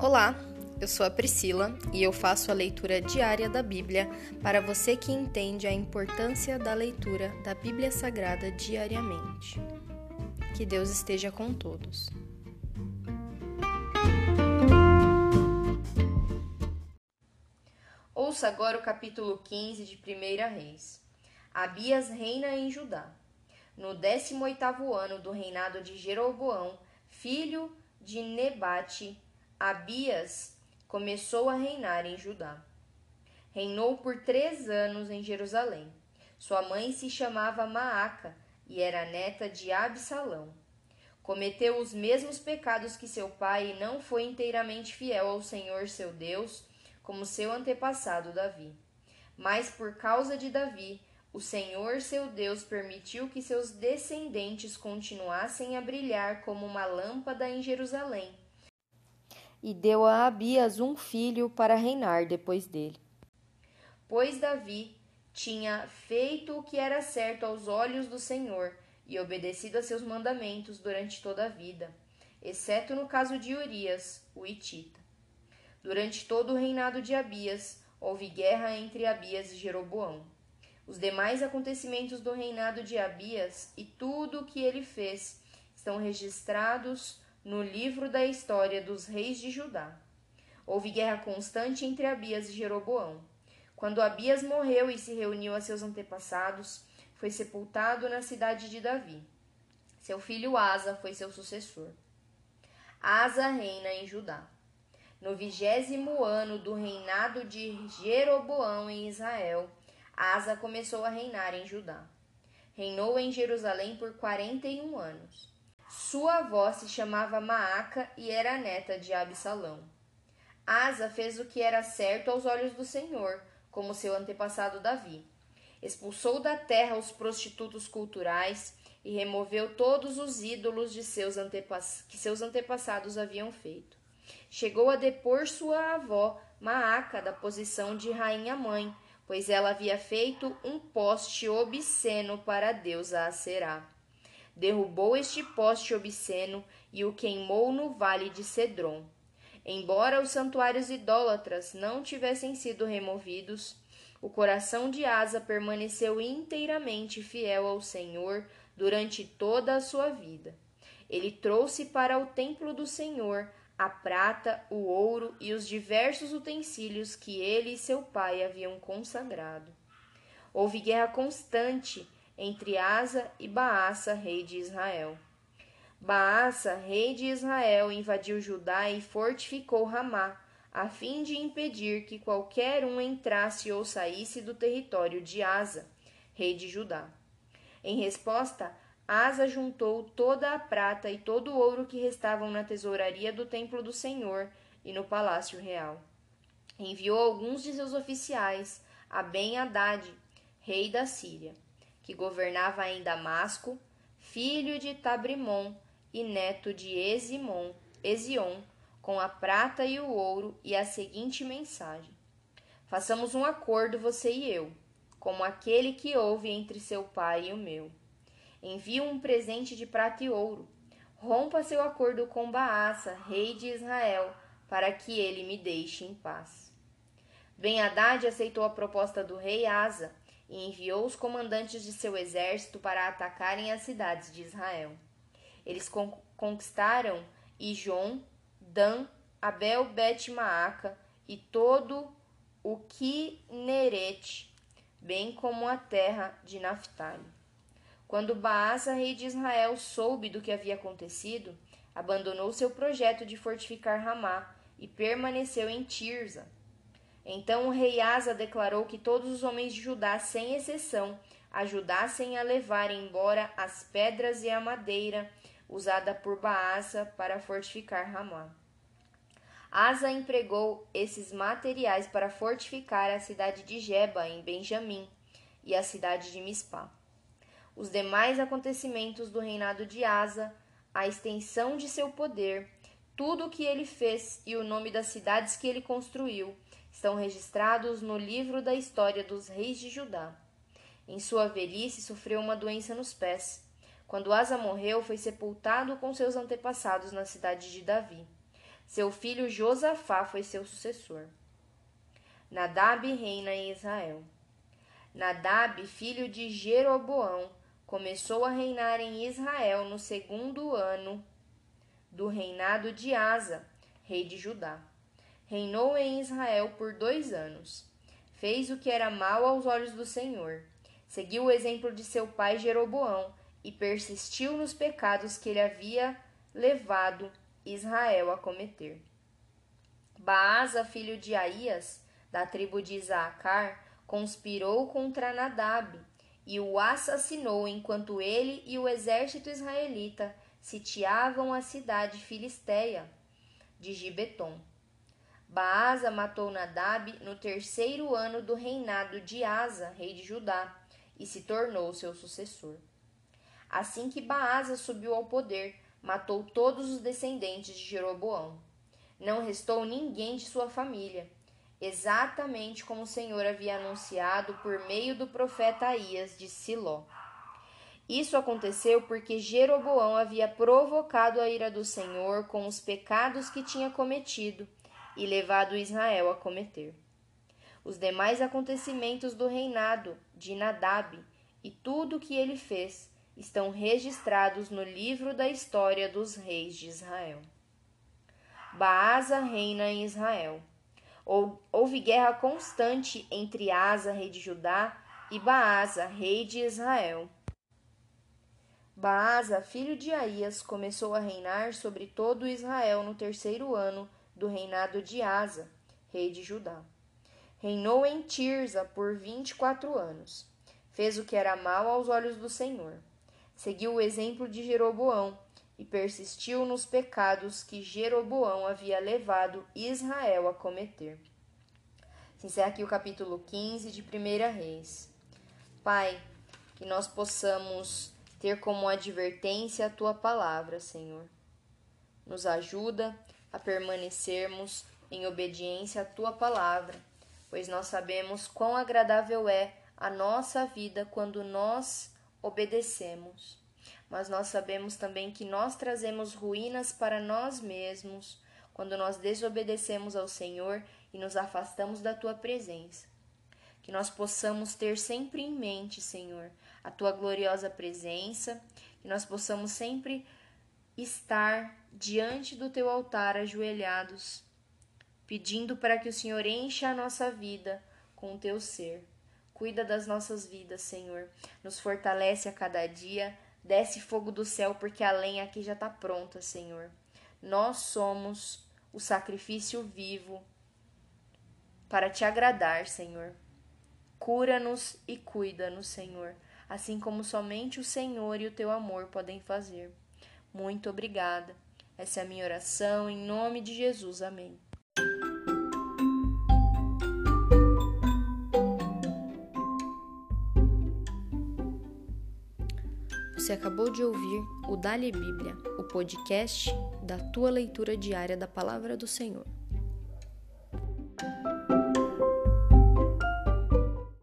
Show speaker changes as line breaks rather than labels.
Olá, eu sou a Priscila e eu faço a leitura diária da Bíblia para você que entende a importância da leitura da Bíblia Sagrada diariamente. Que Deus esteja com todos. Ouça agora o capítulo 15 de 1 Reis. Abias reina em Judá. No 18º ano do reinado de Jeroboão, filho de Nebate, Abias começou a reinar em Judá. Reinou por três anos em Jerusalém. Sua mãe se chamava Maaca e era neta de Absalão. Cometeu os mesmos pecados que seu pai e não foi inteiramente fiel ao Senhor seu Deus, como seu antepassado Davi. Mas por causa de Davi, o Senhor seu Deus permitiu que seus descendentes continuassem a brilhar como uma lâmpada em Jerusalém e deu a Abias um filho para reinar depois dele. Pois Davi tinha feito o que era certo aos olhos do Senhor e obedecido a seus mandamentos durante toda a vida, exceto no caso de Urias, o Itita. Durante todo o reinado de Abias, houve guerra entre Abias e Jeroboão. Os demais acontecimentos do reinado de Abias e tudo o que ele fez estão registrados no livro da história dos reis de Judá. Houve guerra constante entre Abias e Jeroboão. Quando Abias morreu e se reuniu a seus antepassados, foi sepultado na cidade de Davi. Seu filho Asa foi seu sucessor. Asa reina em Judá. No vigésimo ano do reinado de Jeroboão em Israel, Asa começou a reinar em Judá. Reinou em Jerusalém por quarenta e um anos. Sua avó se chamava Maaca e era neta de Absalão. Asa fez o que era certo aos olhos do Senhor, como seu antepassado Davi. Expulsou da terra os prostitutos culturais e removeu todos os ídolos de seus que seus antepassados haviam feito. Chegou a depor sua avó Maaca da posição de rainha-mãe, pois ela havia feito um poste obsceno para a deusa derrubou este poste obsceno e o queimou no vale de Cedron. Embora os santuários idólatras não tivessem sido removidos, o coração de Asa permaneceu inteiramente fiel ao Senhor durante toda a sua vida. Ele trouxe para o templo do Senhor a prata, o ouro e os diversos utensílios que ele e seu pai haviam consagrado. Houve guerra constante entre Asa e Baasa, rei de Israel. Baasa, rei de Israel, invadiu Judá e fortificou Ramá, a fim de impedir que qualquer um entrasse ou saísse do território de Asa, rei de Judá. Em resposta, Asa juntou toda a prata e todo o ouro que restavam na tesouraria do templo do Senhor e no palácio real. Enviou alguns de seus oficiais a Ben-Hadad, rei da Síria que governava em Damasco, filho de Tabrimon e neto de Esimon, Ezion, com a prata e o ouro e a seguinte mensagem: Façamos um acordo você e eu, como aquele que houve entre seu pai e o meu. Envie um presente de prata e ouro. Rompa seu acordo com Baasa, rei de Israel, para que ele me deixe em paz. Ben Haddad aceitou a proposta do rei Asa e enviou os comandantes de seu exército para atacarem as cidades de Israel. Eles con conquistaram Ijon, Dan, Abel Bet Maaca e todo o Kineret, bem como a terra de Naphtali. Quando Baasa, rei de Israel, soube do que havia acontecido, abandonou seu projeto de fortificar Ramá e permaneceu em Tirza então o rei Asa declarou que todos os homens de Judá, sem exceção, ajudassem a levar embora as pedras e a madeira usada por Baasa para fortificar Ramá. Asa empregou esses materiais para fortificar a cidade de Jeba, em Benjamim, e a cidade de Mispá. Os demais acontecimentos do reinado de Asa, a extensão de seu poder, tudo o que ele fez e o nome das cidades que ele construiu, estão registrados no livro da história dos reis de Judá. Em sua velhice sofreu uma doença nos pés. Quando Asa morreu, foi sepultado com seus antepassados na cidade de Davi. Seu filho Josafá foi seu sucessor. Nadab reina em Israel. Nadab, filho de Jeroboão, começou a reinar em Israel no segundo ano do reinado de Asa, rei de Judá. Reinou em Israel por dois anos. Fez o que era mal aos olhos do Senhor. Seguiu o exemplo de seu pai Jeroboão e persistiu nos pecados que ele havia levado Israel a cometer. Baasa, filho de Aías, da tribo de Isaacar, conspirou contra Nadab e o assassinou enquanto ele e o exército israelita sitiavam a cidade filisteia de Gibeton. Baasa matou Nadab no terceiro ano do reinado de Asa, rei de Judá, e se tornou seu sucessor. Assim que Baasa subiu ao poder, matou todos os descendentes de Jeroboão. Não restou ninguém de sua família, exatamente como o Senhor havia anunciado por meio do profeta Aías de Siló. Isso aconteceu porque Jeroboão havia provocado a ira do Senhor com os pecados que tinha cometido e levado Israel a cometer. Os demais acontecimentos do reinado de Nadab e tudo o que ele fez estão registrados no livro da história dos reis de Israel. Baasa reina em Israel. Houve guerra constante entre Asa, rei de Judá, e Baasa, rei de Israel. Baasa, filho de Aías, começou a reinar sobre todo Israel no terceiro ano do reinado de Asa, rei de Judá. Reinou em Tirza por vinte e quatro anos. Fez o que era mal aos olhos do Senhor. Seguiu o exemplo de Jeroboão e persistiu nos pecados que Jeroboão havia levado Israel a cometer. Se encerra aqui o capítulo 15 de 1 Reis. Pai, que nós possamos ter como advertência a tua palavra, Senhor. Nos ajuda a permanecermos em obediência à tua palavra, pois nós sabemos quão agradável é a nossa vida quando nós obedecemos. Mas nós sabemos também que nós trazemos ruínas para nós mesmos quando nós desobedecemos ao Senhor e nos afastamos da tua presença. Que nós possamos ter sempre em mente, Senhor, a tua gloriosa presença, que nós possamos sempre estar diante do teu altar ajoelhados, pedindo para que o Senhor encha a nossa vida com o teu ser. Cuida das nossas vidas, Senhor. Nos fortalece a cada dia. Desce fogo do céu, porque a lenha aqui já está pronta, Senhor. Nós somos o sacrifício vivo para te agradar, Senhor. Cura-nos e cuida-nos, Senhor, assim como somente o Senhor e o teu amor podem fazer. Muito obrigada. Essa é a minha oração, em nome de Jesus. Amém. Você acabou de ouvir o Dali Bíblia, o podcast da tua leitura diária da palavra do Senhor.